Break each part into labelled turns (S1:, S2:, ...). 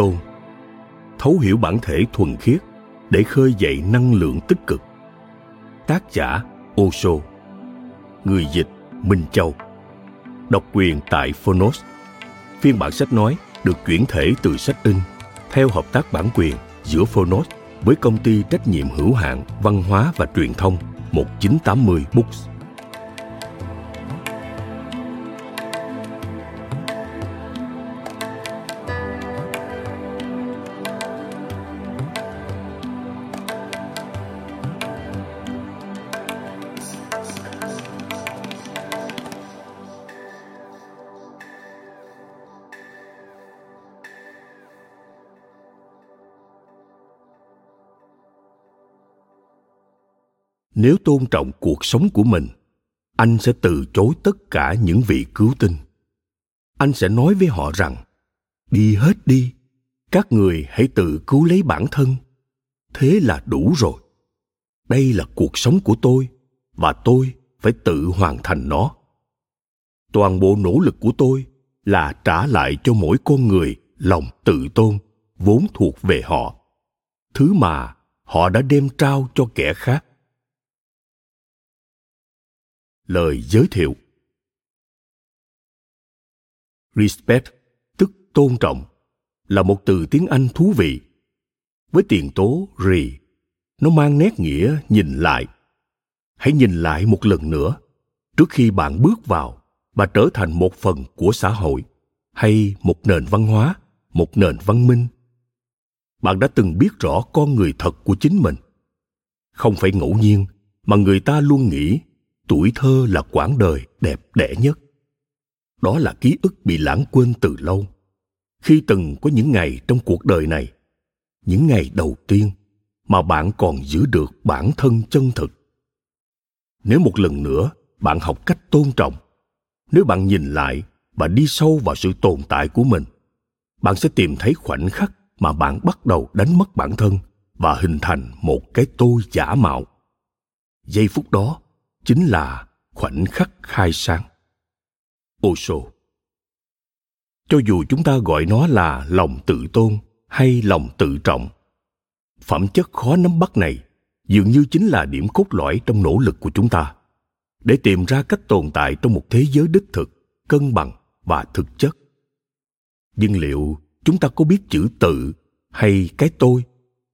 S1: Tôn, Thấu hiểu bản thể thuần khiết để khơi dậy năng lượng tích cực. Tác giả Osho, Người dịch Minh Châu Độc quyền tại Phonos Phiên bản sách nói được chuyển thể từ sách in theo hợp tác bản quyền giữa Phonos với công ty trách nhiệm hữu hạn văn hóa và truyền thông 1980 Books. Nếu tôn trọng cuộc sống của mình, anh sẽ từ chối tất cả những vị cứu tinh. Anh sẽ nói với họ rằng, đi hết đi, các người hãy tự cứu lấy bản thân. Thế là đủ rồi. Đây là cuộc sống của tôi, và tôi phải tự hoàn thành nó. Toàn bộ nỗ lực của tôi là trả lại cho mỗi con người lòng tự tôn vốn thuộc về họ. Thứ mà họ đã đem trao cho kẻ khác lời giới thiệu. Respect, tức tôn trọng, là một từ tiếng anh thú vị. Với tiền tố, re, nó mang nét nghĩa nhìn lại. Hãy nhìn lại một lần nữa, trước khi bạn bước vào và trở thành một phần của xã hội, hay một nền văn hóa, một nền văn minh. Bạn đã từng biết rõ con người thật của chính mình. Không phải ngẫu nhiên mà người ta luôn nghĩ tuổi thơ là quãng đời đẹp đẽ nhất. Đó là ký ức bị lãng quên từ lâu. Khi từng có những ngày trong cuộc đời này, những ngày đầu tiên mà bạn còn giữ được bản thân chân thực. Nếu một lần nữa bạn học cách tôn trọng, nếu bạn nhìn lại và đi sâu vào sự tồn tại của mình, bạn sẽ tìm thấy khoảnh khắc mà bạn bắt đầu đánh mất bản thân và hình thành một cái tôi giả mạo. Giây phút đó chính là khoảnh khắc khai sáng. Osho cho dù chúng ta gọi nó là lòng tự tôn hay lòng tự trọng, phẩm chất khó nắm bắt này dường như chính là điểm cốt lõi trong nỗ lực của chúng ta để tìm ra cách tồn tại trong một thế giới đích thực, cân bằng và thực chất. Nhưng liệu chúng ta có biết chữ tự hay cái tôi,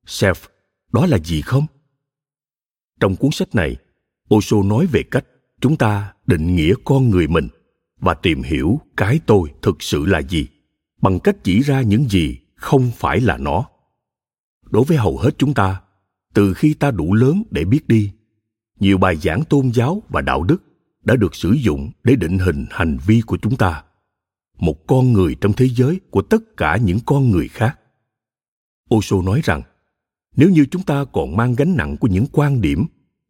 S1: self, đó là gì không? Trong cuốn sách này Osho nói về cách chúng ta định nghĩa con người mình và tìm hiểu cái tôi thực sự là gì, bằng cách chỉ ra những gì không phải là nó. Đối với hầu hết chúng ta, từ khi ta đủ lớn để biết đi, nhiều bài giảng tôn giáo và đạo đức đã được sử dụng để định hình hành vi của chúng ta, một con người trong thế giới của tất cả những con người khác. Osho nói rằng, nếu như chúng ta còn mang gánh nặng của những quan điểm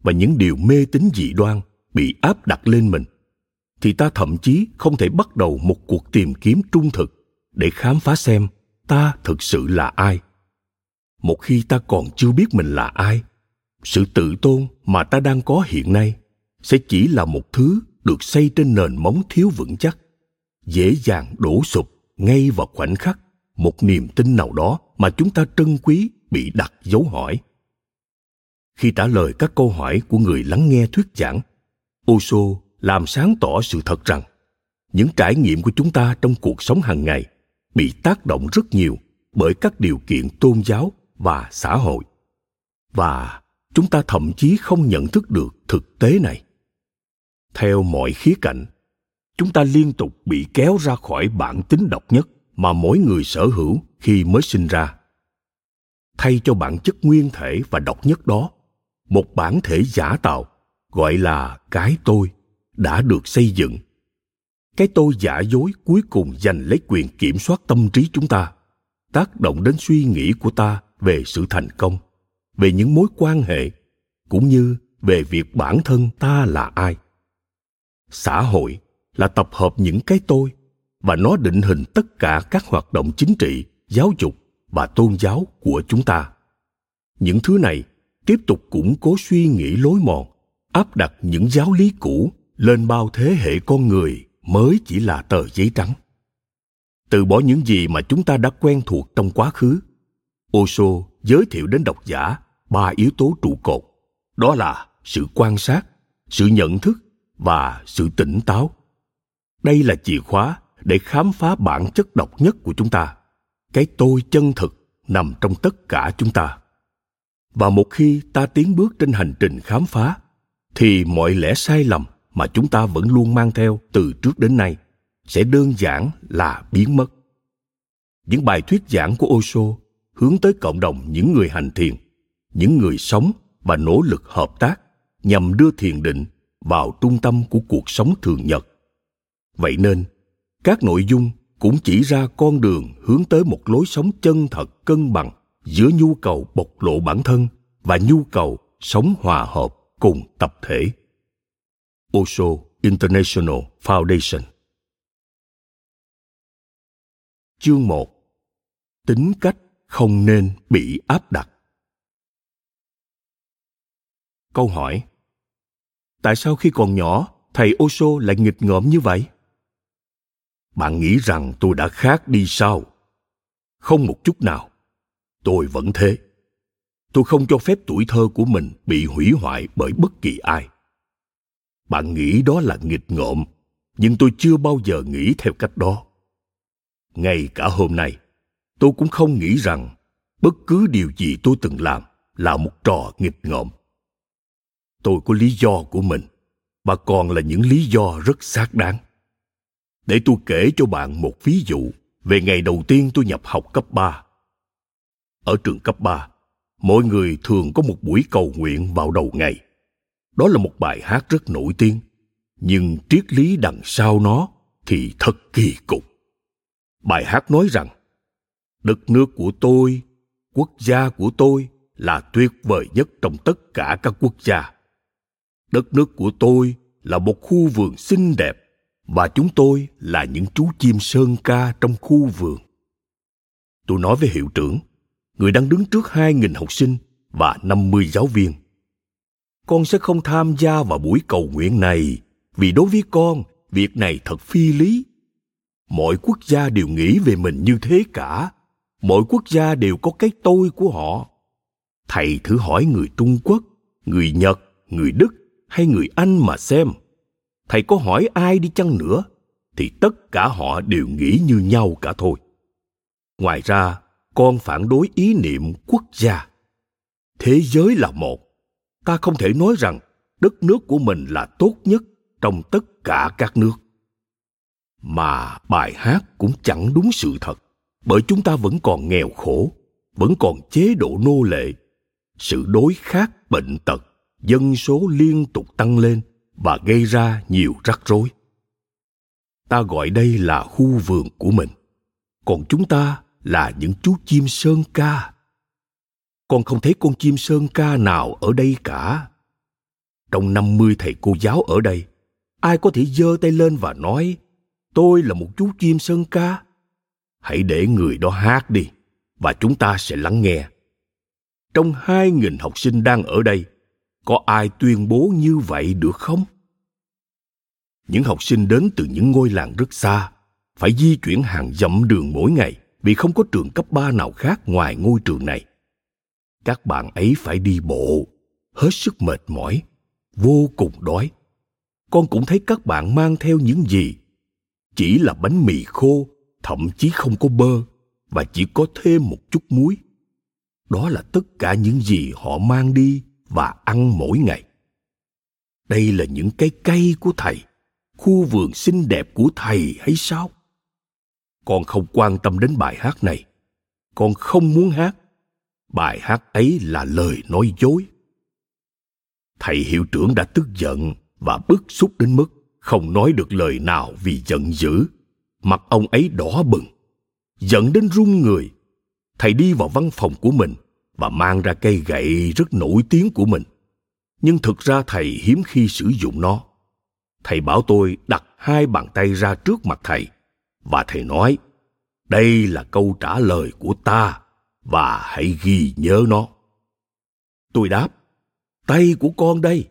S1: và những điều mê tín dị đoan bị áp đặt lên mình, thì ta thậm chí không thể bắt đầu một cuộc tìm kiếm trung thực để khám phá xem ta thực sự là ai. Một khi ta còn chưa biết mình là ai, sự tự tôn mà ta đang có hiện nay sẽ chỉ là một thứ được xây trên nền móng thiếu vững chắc, dễ dàng đổ sụp ngay vào khoảnh khắc một niềm tin nào đó mà chúng ta trân quý bị đặt dấu hỏi khi trả lời các câu hỏi của người lắng nghe thuyết giảng. Osho làm sáng tỏ sự thật rằng, những trải nghiệm của chúng ta trong cuộc sống hàng ngày bị tác động rất nhiều bởi các điều kiện tôn giáo và xã hội. Và chúng ta thậm chí không nhận thức được thực tế này. Theo mọi khía cạnh, chúng ta liên tục bị kéo ra khỏi bản tính độc nhất mà mỗi người sở hữu khi mới sinh ra. Thay cho bản chất nguyên thể và độc nhất đó một bản thể giả tạo, gọi là cái tôi, đã được xây dựng. Cái tôi giả dối cuối cùng giành lấy quyền kiểm soát tâm trí chúng ta, tác động đến suy nghĩ của ta về sự thành công, về những mối quan hệ, cũng như về việc bản thân ta là ai. Xã hội là tập hợp những cái tôi, và nó định hình tất cả các hoạt động chính trị, giáo dục và tôn giáo của chúng ta. Những thứ này tiếp tục củng cố suy nghĩ lối mòn, áp đặt những giáo lý cũ lên bao thế hệ con người mới chỉ là tờ giấy trắng. Từ bỏ những gì mà chúng ta đã quen thuộc trong quá khứ, osho giới thiệu đến độc giả ba yếu tố trụ cột. Đó là sự quan sát, sự nhận thức và sự tỉnh táo. Đây là chìa khóa để khám phá bản chất độc nhất của chúng ta. Cái tôi chân thực nằm trong tất cả chúng ta và một khi ta tiến bước trên hành trình khám phá, thì mọi lẽ sai lầm mà chúng ta vẫn luôn mang theo từ trước đến nay sẽ đơn giản là biến mất. Những bài thuyết giảng của osho hướng tới cộng đồng những người hành thiền, những người sống và nỗ lực hợp tác nhằm đưa thiền định vào trung tâm của cuộc sống thường nhật. Vậy nên, các nội dung cũng chỉ ra con đường hướng tới một lối sống chân thật cân bằng giữa nhu cầu bộc lộ bản thân và nhu cầu sống hòa hợp cùng tập thể. Osho International Foundation Chương 1 Tính cách không nên bị áp đặt Câu hỏi Tại sao khi còn nhỏ, thầy Osho lại nghịch ngợm như vậy? Bạn nghĩ rằng tôi đã khác đi sao? Không một chút nào. Tôi vẫn thế. Tôi không cho phép tuổi thơ của mình bị hủy hoại bởi bất kỳ ai. Bạn nghĩ đó là nghịch ngợm, nhưng tôi chưa bao giờ nghĩ theo cách đó. Ngay cả hôm nay, tôi cũng không nghĩ rằng bất cứ điều gì tôi từng làm là một trò nghịch ngợm. Tôi có lý do của mình, và còn là những lý do rất xác đáng. Để tôi kể cho bạn một ví dụ về ngày đầu tiên tôi nhập học cấp 3. Ở trường cấp 3, mọi người thường có một buổi cầu nguyện vào đầu ngày. Đó là một bài hát rất nổi tiếng, nhưng triết lý đằng sau nó thì thật kỳ cục. Bài hát nói rằng, đất nước của tôi, quốc gia của tôi là tuyệt vời nhất trong tất cả các quốc gia. Đất nước của tôi là một khu vườn xinh đẹp và chúng tôi là những chú chim sơn ca trong khu vườn. Tôi nói với hiệu trưởng, người đang đứng trước hai nghìn học sinh và năm mươi giáo viên. Con sẽ không tham gia vào buổi cầu nguyện này vì đối với con, việc này thật phi lý. Mọi quốc gia đều nghĩ về mình như thế cả. Mọi quốc gia đều có cái tôi của họ. Thầy thử hỏi người Trung Quốc, người Nhật, người Đức hay người Anh mà xem – thầy có hỏi ai đi chăng nữa thì tất cả họ đều nghĩ như nhau cả thôi ngoài ra con phản đối ý niệm quốc gia. Thế giới là một. Ta không thể nói rằng đất nước của mình là tốt nhất trong tất cả các nước. Mà bài hát cũng chẳng đúng sự thật, bởi chúng ta vẫn còn nghèo khổ, vẫn còn chế độ nô lệ. Sự đối khác bệnh tật, dân số liên tục tăng lên và gây ra nhiều rắc rối. Ta gọi đây là khu vườn của mình. Còn chúng ta là những chú chim sơn ca. Con không thấy con chim sơn ca nào ở đây cả. Trong năm mươi thầy cô giáo ở đây, ai có thể giơ tay lên và nói, tôi là một chú chim sơn ca. Hãy để người đó hát đi, và chúng ta sẽ lắng nghe. Trong hai nghìn học sinh đang ở đây, có ai tuyên bố như vậy được không? Những học sinh đến từ những ngôi làng rất xa, phải di chuyển hàng dặm đường mỗi ngày vì không có trường cấp ba nào khác ngoài ngôi trường này. Các bạn ấy phải đi bộ, hết sức mệt mỏi, vô cùng đói. Con cũng thấy các bạn mang theo những gì? Chỉ là bánh mì khô, thậm chí không có bơ và chỉ có thêm một chút muối. Đó là tất cả những gì họ mang đi và ăn mỗi ngày. Đây là những cái cây của thầy, khu vườn xinh đẹp của thầy hay sao? Con không quan tâm đến bài hát này. Con không muốn hát. Bài hát ấy là lời nói dối. Thầy hiệu trưởng đã tức giận và bức xúc đến mức không nói được lời nào vì giận dữ. Mặt ông ấy đỏ bừng, giận đến run người. Thầy đi vào văn phòng của mình và mang ra cây gậy rất nổi tiếng của mình. Nhưng thực ra thầy hiếm khi sử dụng nó. Thầy bảo tôi đặt hai bàn tay ra trước mặt thầy và thầy nói, đây là câu trả lời của ta và hãy ghi nhớ nó. Tôi đáp, tay của con đây,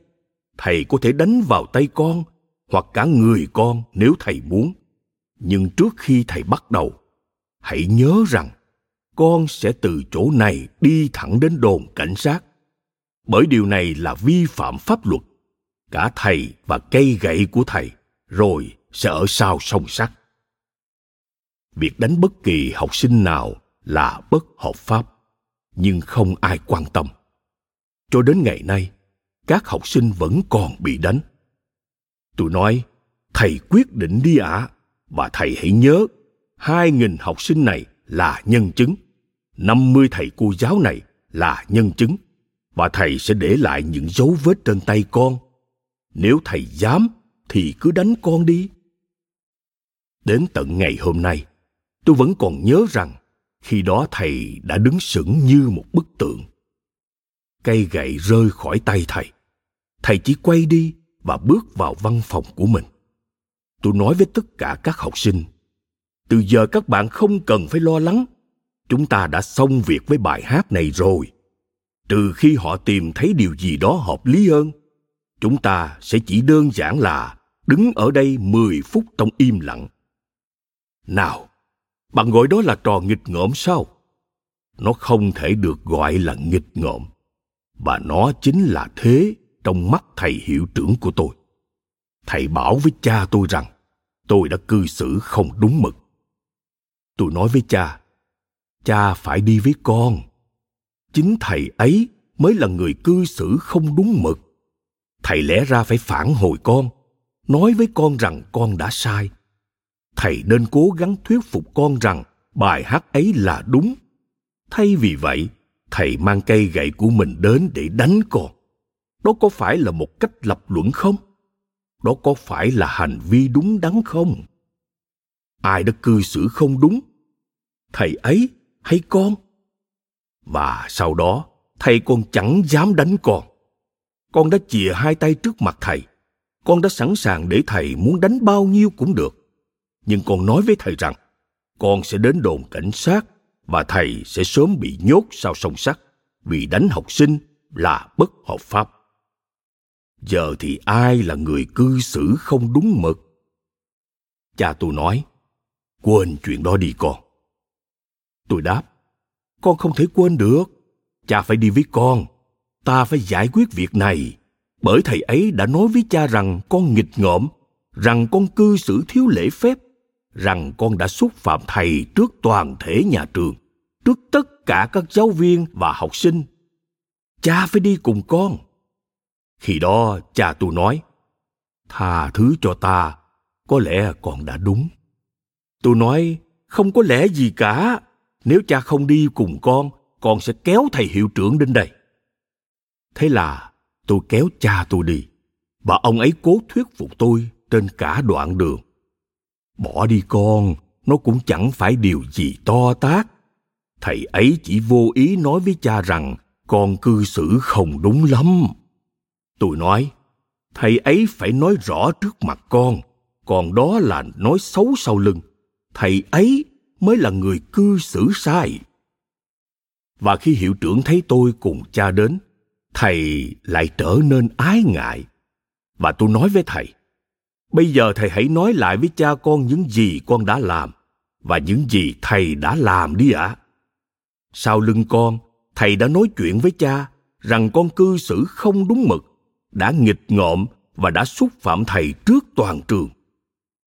S1: thầy có thể đánh vào tay con hoặc cả người con nếu thầy muốn. Nhưng trước khi thầy bắt đầu, hãy nhớ rằng con sẽ từ chỗ này đi thẳng đến đồn cảnh sát. Bởi điều này là vi phạm pháp luật. Cả thầy và cây gậy của thầy rồi sẽ ở sau song sắt việc đánh bất kỳ học sinh nào là bất hợp pháp nhưng không ai quan tâm. Cho đến ngày nay các học sinh vẫn còn bị đánh. Tôi nói thầy quyết định đi ạ à, và thầy hãy nhớ hai nghìn học sinh này là nhân chứng. Năm mươi thầy cô giáo này là nhân chứng và thầy sẽ để lại những dấu vết trên tay con. Nếu thầy dám thì cứ đánh con đi. Đến tận ngày hôm nay tôi vẫn còn nhớ rằng khi đó thầy đã đứng sững như một bức tượng. Cây gậy rơi khỏi tay thầy. Thầy chỉ quay đi và bước vào văn phòng của mình. Tôi nói với tất cả các học sinh từ giờ các bạn không cần phải lo lắng. Chúng ta đã xong việc với bài hát này rồi. Trừ khi họ tìm thấy điều gì đó hợp lý hơn chúng ta sẽ chỉ đơn giản là đứng ở đây 10 phút trong im lặng. Nào, bạn gọi đó là trò nghịch ngợm sao? Nó không thể được gọi là nghịch ngợm. Và nó chính là thế trong mắt thầy hiệu trưởng của tôi. Thầy bảo với cha tôi rằng, tôi đã cư xử không đúng mực. Tôi nói với cha cha phải đi với con. Chính thầy ấy mới là người cư xử không đúng mực. Thầy lẽ ra phải phản hồi con, nói với con rằng con đã sai thầy nên cố gắng thuyết phục con rằng bài hát ấy là đúng. Thay vì vậy, thầy mang cây gậy của mình đến để đánh con. Đó có phải là một cách lập luận không? Đó có phải là hành vi đúng đắn không? Ai đã cư xử không đúng? Thầy ấy hay con? Và sau đó, thầy con chẳng dám đánh con. Con đã chìa hai tay trước mặt thầy. Con đã sẵn sàng để thầy muốn đánh bao nhiêu cũng được nhưng con nói với thầy rằng, con sẽ đến đồn cảnh sát và thầy sẽ sớm bị nhốt sau song sắt vì đánh học sinh là bất hợp pháp. Giờ thì ai là người cư xử không đúng mực? Cha tôi nói, quên chuyện đó đi con. Tôi đáp, con không thể quên được. Cha phải đi với con. Ta phải giải quyết việc này. Bởi thầy ấy đã nói với cha rằng con nghịch ngợm, rằng con cư xử thiếu lễ phép rằng con đã xúc phạm thầy trước toàn thể nhà trường, trước tất cả các giáo viên và học sinh. Cha phải đi cùng con. Khi đó cha tôi nói, tha thứ cho ta, có lẽ con đã đúng. Tôi nói, không có lẽ gì cả. Nếu cha không đi cùng con con sẽ kéo thầy hiệu trưởng đến đây. Thế là tôi kéo cha tôi đi, và ông ấy cố thuyết phục tôi trên cả đoạn đường bỏ đi con, nó cũng chẳng phải điều gì to tát. Thầy ấy chỉ vô ý nói với cha rằng con cư xử không đúng lắm. Tôi nói, thầy ấy phải nói rõ trước mặt con, còn đó là nói xấu sau lưng. Thầy ấy mới là người cư xử sai. Và khi hiệu trưởng thấy tôi cùng cha đến, thầy lại trở nên ái ngại. Và tôi nói với thầy bây giờ thầy hãy nói lại với cha con những gì con đã làm và những gì thầy đã làm đi ạ. À. sau lưng con thầy đã nói chuyện với cha rằng con cư xử không đúng mực đã nghịch ngợm và đã xúc phạm thầy trước toàn trường.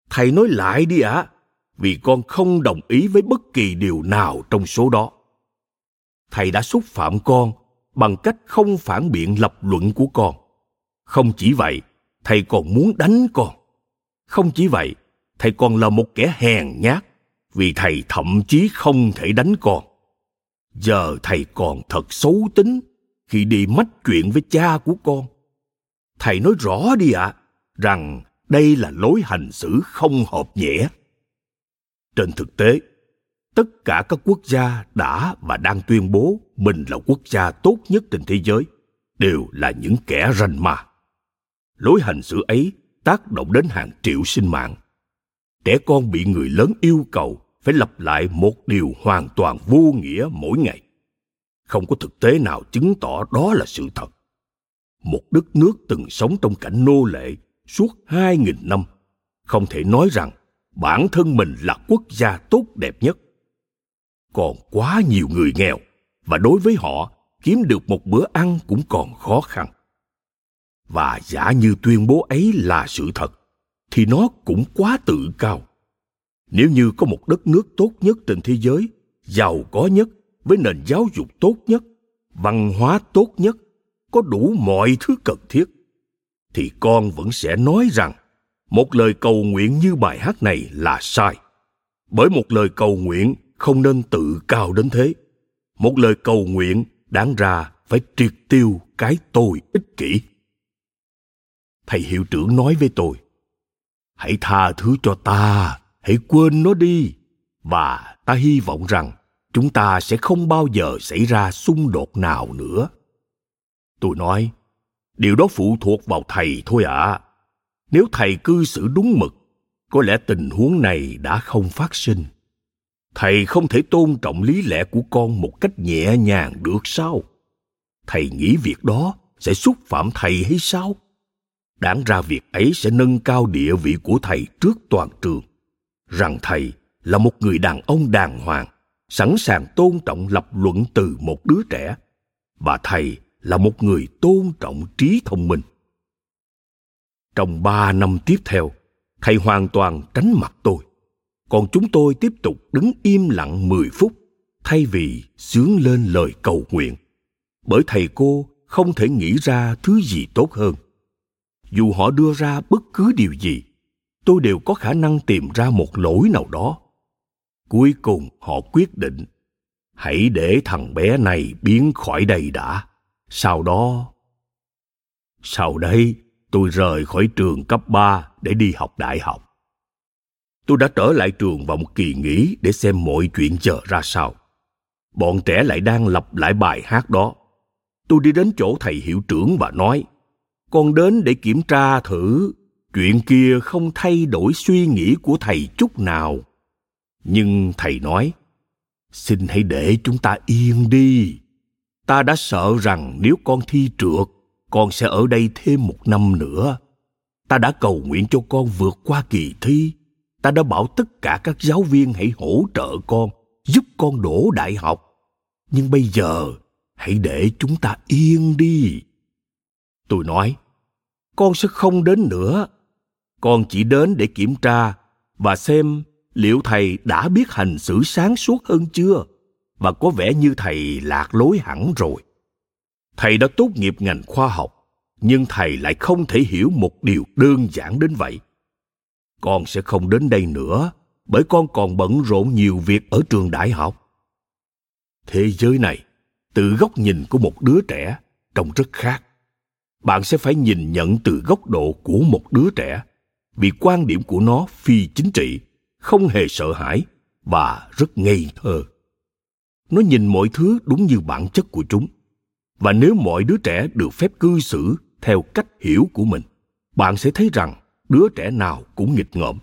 S1: Thầy nói lại đi ạ à, vì con không đồng ý với bất kỳ điều nào trong số đó. Thầy đã xúc phạm con bằng cách không phản biện lập luận của con. Không chỉ vậy thầy còn muốn đánh con không chỉ vậy thầy còn là một kẻ hèn nhát vì thầy thậm chí không thể đánh con. Giờ thầy còn thật xấu tính khi đi mách chuyện với cha của con. Thầy nói rõ đi ạ à, rằng đây là lối hành xử không hợp nhẽ. Trên thực tế tất cả các quốc gia đã và đang tuyên bố mình là quốc gia tốt nhất trên thế giới đều là những kẻ ranh ma lối hành xử ấy tác động đến hàng triệu sinh mạng. Trẻ con bị người lớn yêu cầu phải lặp lại một điều hoàn toàn vô nghĩa mỗi ngày. Không có thực tế nào chứng tỏ đó là sự thật. Một đất nước từng sống trong cảnh nô lệ suốt hai nghìn năm, không thể nói rằng bản thân mình là quốc gia tốt đẹp nhất. Còn quá nhiều người nghèo, và đối với họ, kiếm được một bữa ăn cũng còn khó khăn và giả như tuyên bố ấy là sự thật, thì nó cũng quá tự cao. Nếu như có một đất nước tốt nhất trên thế giới, giàu có nhất, với nền giáo dục tốt nhất, văn hóa tốt nhất, có đủ mọi thứ cần thiết, thì con vẫn sẽ nói rằng một lời cầu nguyện như bài hát này là sai. Bởi một lời cầu nguyện không nên tự cao đến thế. Một lời cầu nguyện đáng ra phải triệt tiêu cái tôi ích kỷ thầy hiệu trưởng nói với tôi, hãy tha thứ cho ta, hãy quên nó đi, và ta hy vọng rằng chúng ta sẽ không bao giờ xảy ra xung đột nào nữa. Tôi nói, điều đó phụ thuộc vào thầy thôi ạ. À. nếu thầy cư xử đúng mực, có lẽ tình huống này đã không phát sinh. Thầy không thể tôn trọng lý lẽ của con một cách nhẹ nhàng được sao? Thầy nghĩ việc đó sẽ xúc phạm thầy hay sao? Đáng ra việc ấy sẽ nâng cao địa vị của thầy trước toàn trường. Rằng thầy là một người đàn ông đàng hoàng, sẵn sàng tôn trọng lập luận từ một đứa trẻ. Và thầy là một người tôn trọng trí thông minh. Trong ba năm tiếp theo, thầy hoàn toàn tránh mặt tôi. Còn chúng tôi tiếp tục đứng im lặng 10 phút, thay vì sướng lên lời cầu nguyện. Bởi thầy cô không thể nghĩ ra thứ gì tốt hơn dù họ đưa ra bất cứ điều gì, tôi đều có khả năng tìm ra một lỗi nào đó. Cuối cùng họ quyết định, hãy để thằng bé này biến khỏi đây đã. Sau đó sau đấy tôi rời khỏi trường cấp 3 để đi học đại học. Tôi đã trở lại trường vào một kỳ nghỉ để xem mọi chuyện chờ ra sao. Bọn trẻ lại đang lặp lại bài hát đó. Tôi đi đến chỗ thầy hiệu trưởng và nói con đến để kiểm tra thử. Chuyện kia không thay đổi suy nghĩ của thầy chút nào. Nhưng thầy nói, xin hãy để chúng ta yên đi. Ta đã sợ rằng nếu con thi trượt, con sẽ ở đây thêm một năm nữa. Ta đã cầu nguyện cho con vượt qua kỳ thi. Ta đã bảo tất cả các giáo viên hãy hỗ trợ con, giúp con đổ đại học. Nhưng bây giờ, hãy để chúng ta yên đi. Tôi nói con sẽ không đến nữa. Con chỉ đến để kiểm tra và xem liệu thầy đã biết hành xử sáng suốt hơn chưa và có vẻ như thầy lạc lối hẳn rồi. Thầy đã tốt nghiệp ngành khoa học, nhưng thầy lại không thể hiểu một điều đơn giản đến vậy. Con sẽ không đến đây nữa bởi con còn bận rộn nhiều việc ở trường đại học. Thế giới này, từ góc nhìn của một đứa trẻ, trông rất khác bạn sẽ phải nhìn nhận từ góc độ của một đứa trẻ, vì quan điểm của nó phi chính trị, không hề sợ hãi và rất ngây thơ. Nó nhìn mọi thứ đúng như bản chất của chúng. Và nếu mọi đứa trẻ được phép cư xử theo cách hiểu của mình, bạn sẽ thấy rằng đứa trẻ nào cũng nghịch ngợm.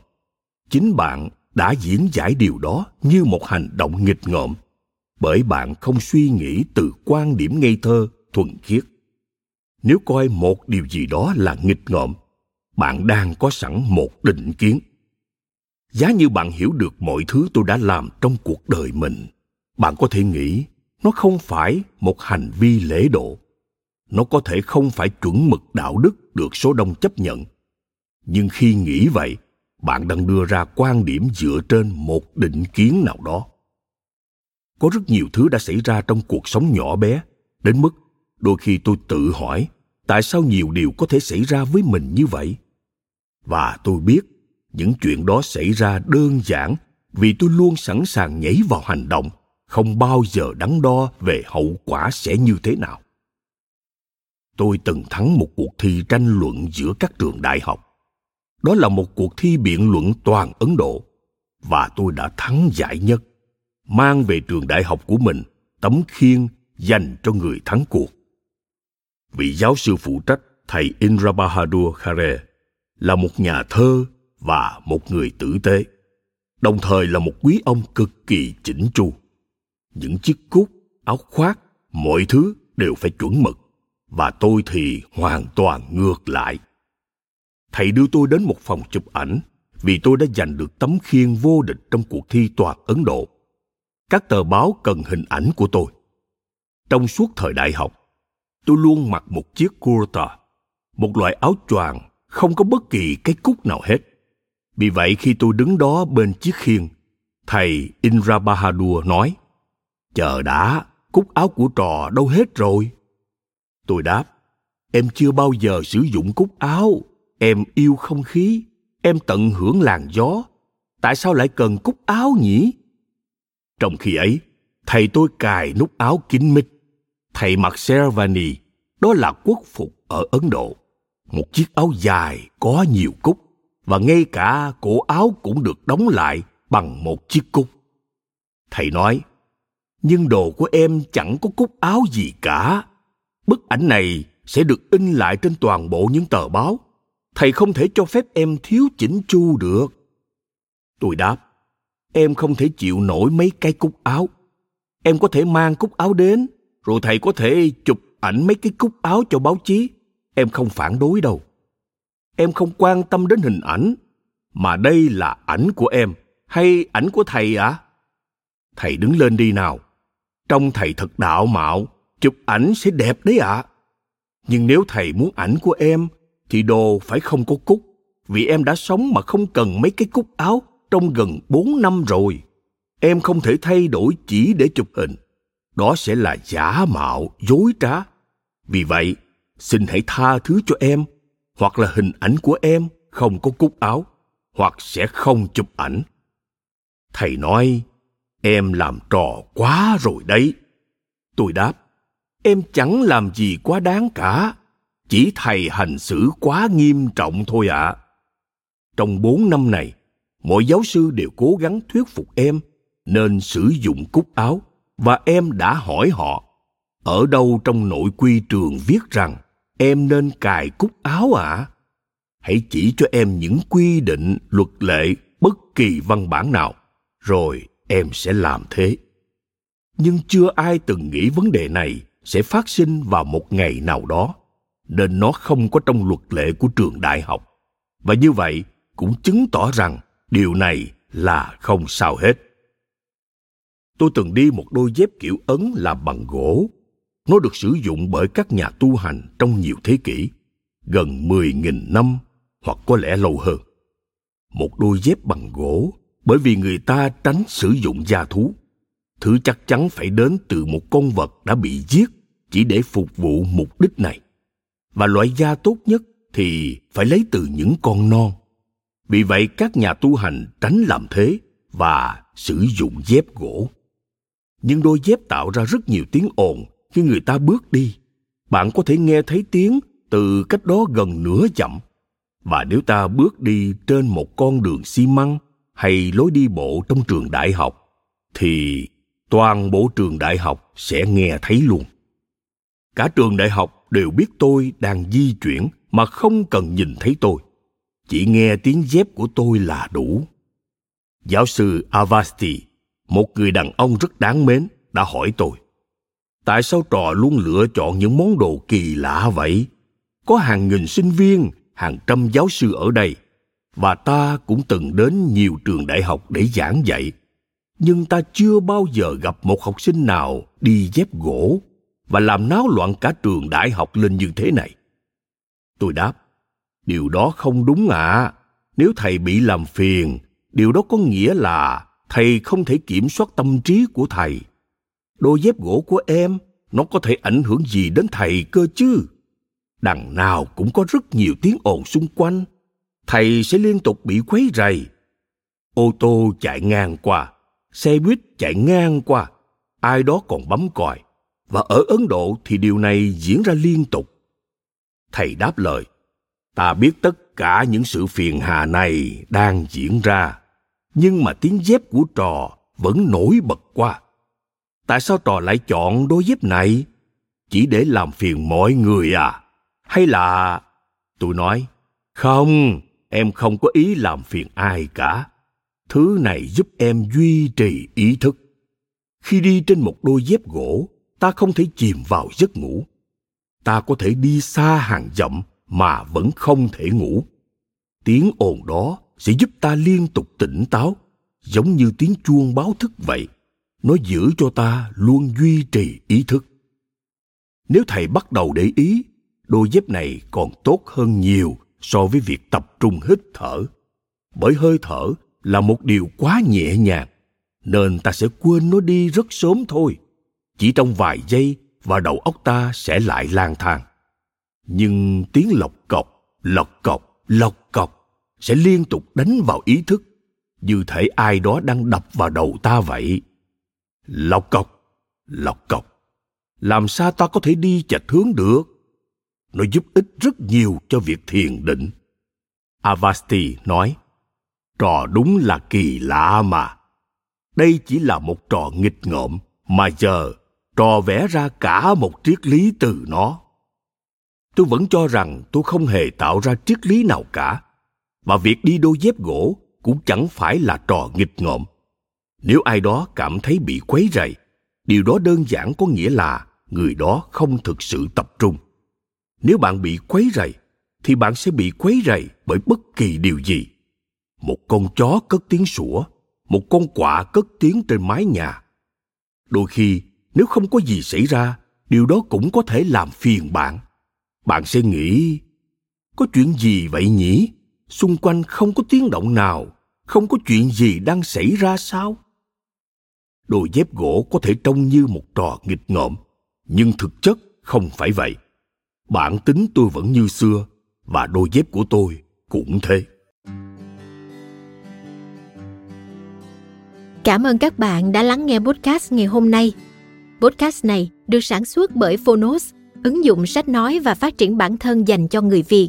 S1: Chính bạn đã diễn giải điều đó như một hành động nghịch ngợm, bởi bạn không suy nghĩ từ quan điểm ngây thơ, thuần khiết nếu coi một điều gì đó là nghịch ngợm, bạn đang có sẵn một định kiến. Giá như bạn hiểu được mọi thứ tôi đã làm trong cuộc đời mình, bạn có thể nghĩ nó không phải một hành vi lễ độ. Nó có thể không phải chuẩn mực đạo đức được số đông chấp nhận. Nhưng khi nghĩ vậy, bạn đang đưa ra quan điểm dựa trên một định kiến nào đó. Có rất nhiều thứ đã xảy ra trong cuộc sống nhỏ bé, đến mức đôi khi tôi tự hỏi, tại sao nhiều điều có thể xảy ra với mình như vậy? Và tôi biết, những chuyện đó xảy ra đơn giản vì tôi luôn sẵn sàng nhảy vào hành động, không bao giờ đắn đo về hậu quả sẽ như thế nào. Tôi từng thắng một cuộc thi tranh luận giữa các trường đại học. Đó là một cuộc thi biện luận toàn ấn độ. Và tôi đã thắng giải nhất, mang về trường đại học của mình tấm khiên dành cho người thắng cuộc vị giáo sư phụ trách, thầy indra bahadur khare, là một nhà thơ và một người tử tế, đồng thời là một quý ông cực kỳ chỉnh chu. Những chiếc cúc áo khoác, mọi thứ đều phải chuẩn mực, và tôi thì hoàn toàn ngược lại. Thầy đưa tôi đến một phòng chụp ảnh, vì tôi đã giành được tấm khiên vô địch trong cuộc thi toàn ấn độ. Các tờ báo cần hình ảnh của tôi. Trong suốt thời đại học tôi luôn mặc một chiếc kurta, một loại áo choàng không có bất kỳ cái cúc nào hết. Vì vậy khi tôi đứng đó bên chiếc khiên, thầy indra bahadur nói, chờ đã, cúc áo của trò đâu hết rồi? Tôi đáp, em chưa bao giờ sử dụng cúc áo. Em yêu không khí. Em tận hưởng làn gió. Tại sao lại cần cúc áo nhỉ? Trong khi ấy, thầy tôi cài nút áo kín mít thầy mặc shervani đó là quốc phục ở ấn độ. Một chiếc áo dài có nhiều cúc, và ngay cả cổ áo cũng được đóng lại bằng một chiếc cúc. Thầy nói, nhưng đồ của em chẳng có cúc áo gì cả. Bức ảnh này sẽ được in lại trên toàn bộ những tờ báo. Thầy không thể cho phép em thiếu chỉnh chu được. Tôi đáp, em không thể chịu nổi mấy cái cúc áo. Em có thể mang cúc áo đến rồi thầy có thể chụp ảnh mấy cái cúc áo cho báo chí em không phản đối đâu em không quan tâm đến hình ảnh, mà đây là ảnh của em hay ảnh của thầy ạ à? thầy đứng lên đi nào trông thầy thật đạo mạo, chụp ảnh sẽ đẹp đấy ạ à. nhưng nếu thầy muốn ảnh của em, thì đồ phải không có cúc vì em đã sống mà không cần mấy cái cúc áo trong gần bốn năm rồi. Em không thể thay đổi chỉ để chụp hình. Đó sẽ là giả mạo, dối trá. Vì vậy, xin hãy tha thứ cho em, hoặc là hình ảnh của em không có cúc áo, hoặc sẽ không chụp ảnh. Thầy nói, em làm trò quá rồi đấy. Tôi đáp, em chẳng làm gì quá đáng cả chỉ thầy hành xử quá nghiêm trọng thôi ạ à. trong bốn năm này mọi giáo sư đều cố gắng thuyết phục em nên sử dụng cúc áo và em đã hỏi họ, ở đâu trong nội quy trường viết rằng em nên cài cúc áo ạ? À? hãy chỉ cho em những quy định, luật lệ bất kỳ văn bản nào, rồi em sẽ làm thế. Nhưng chưa ai từng nghĩ vấn đề này sẽ phát sinh vào một ngày nào đó, nên nó không có trong luật lệ của trường đại học. Và như vậy cũng chứng tỏ rằng điều này là không sao hết tôi từng đi một đôi dép kiểu ấn làm bằng gỗ nó được sử dụng bởi các nhà tu hành trong nhiều thế kỷ, gần 10.000 năm hoặc có lẽ lâu hơn. Một đôi dép bằng gỗ, bởi vì người ta tránh sử dụng da thú. Thứ chắc chắn phải đến từ một con vật đã bị giết chỉ để phục vụ mục đích này và loại da tốt nhất thì phải lấy từ những con non. Vì vậy các nhà tu hành tránh làm thế và sử dụng dép gỗ. Nhưng đôi dép tạo ra rất nhiều tiếng ồn khi người ta bước đi. Bạn có thể nghe thấy tiếng từ cách đó gần nửa dặm. Và nếu ta bước đi trên một con đường xi măng hay lối đi bộ trong trường đại học, thì toàn bộ trường đại học sẽ nghe thấy luôn. Cả trường đại học đều biết tôi đang di chuyển mà không cần nhìn thấy tôi chỉ nghe tiếng dép của tôi là đủ giáo sư Avasti, một người đàn ông rất đáng mến, đã hỏi tôi. Tại sao trò luôn lựa chọn những món đồ kỳ lạ vậy? Có hàng nghìn sinh viên, hàng trăm giáo sư ở đây, và ta cũng từng đến nhiều trường đại học để giảng dạy. Nhưng ta chưa bao giờ gặp một học sinh nào đi dép gỗ và làm náo loạn cả trường đại học lên như thế này. Tôi đáp, điều đó không đúng ạ. À. Nếu thầy bị làm phiền, điều đó có nghĩa là thầy không thể kiểm soát tâm trí của thầy. Đôi dép gỗ của em, nó có thể ảnh hưởng gì đến thầy cơ chứ? Đằng nào cũng có rất nhiều tiếng ồn xung quanh. Thầy sẽ liên tục bị quấy rầy. Ô tô chạy ngang qua, xe buýt chạy ngang qua, ai đó còn bấm còi. Và ở ấn độ thì điều này diễn ra liên tục. Thầy đáp lời, ta biết tất cả những sự phiền hà này đang diễn ra nhưng mà tiếng dép của trò vẫn nổi bật qua tại sao trò lại chọn đôi dép này? Chỉ để làm phiền mọi người à? Hay là, tôi nói, không, em không có ý làm phiền ai cả. Thứ này giúp em duy trì ý thức. Khi đi trên một đôi dép gỗ, ta không thể chìm vào giấc ngủ. Ta có thể đi xa hàng dặm mà vẫn không thể ngủ. Tiếng ồn đó sẽ giúp ta liên tục tỉnh táo, giống như tiếng chuông báo thức vậy. Nó giữ cho ta luôn duy trì ý thức. Nếu thầy bắt đầu để ý, đôi dép này còn tốt hơn nhiều so với việc tập trung hít thở. Bởi hơi thở là một điều quá nhẹ nhàng, nên ta sẽ quên nó đi rất sớm thôi. Chỉ trong vài giây và đầu óc ta sẽ lại lang thang. Nhưng tiếng lọc cọc lọc cọc lọc cọc sẽ liên tục đánh vào ý thức. Như thể ai đó đang đập vào đầu ta vậy. Lọc cọc lọc cọc làm sao ta có thể đi chạch hướng được? Nó giúp ích rất nhiều cho việc thiền định. Avasti nói, trò đúng là kỳ lạ mà. Đây chỉ là một trò nghịch ngợm, mà giờ trò vẽ ra cả một triết lý từ nó. Tôi vẫn cho rằng tôi không hề tạo ra triết lý nào cả và việc đi đôi dép gỗ cũng chẳng phải là trò nghịch ngợm. Nếu ai đó cảm thấy bị quấy rầy, điều đó đơn giản có nghĩa là người đó không thực sự tập trung. Nếu bạn bị quấy rầy, thì bạn sẽ bị quấy rầy bởi bất kỳ điều gì. Một con chó cất tiếng sủa, một con quạ cất tiếng trên mái nhà. Đôi khi, nếu không có gì xảy ra, điều đó cũng có thể làm phiền bạn. Bạn sẽ nghĩ, có chuyện gì vậy nhỉ? Xung quanh không có tiếng động nào, không có chuyện gì đang xảy ra sao? Đôi dép gỗ có thể trông như một trò nghịch ngợm, nhưng thực chất không phải vậy. Bản tính tôi vẫn như xưa, và đôi dép của tôi cũng thế.
S2: Cảm ơn các bạn đã lắng nghe podcast ngày hôm nay. Podcast này được sản xuất bởi phonos, ứng dụng sách nói và phát triển bản thân dành cho người việt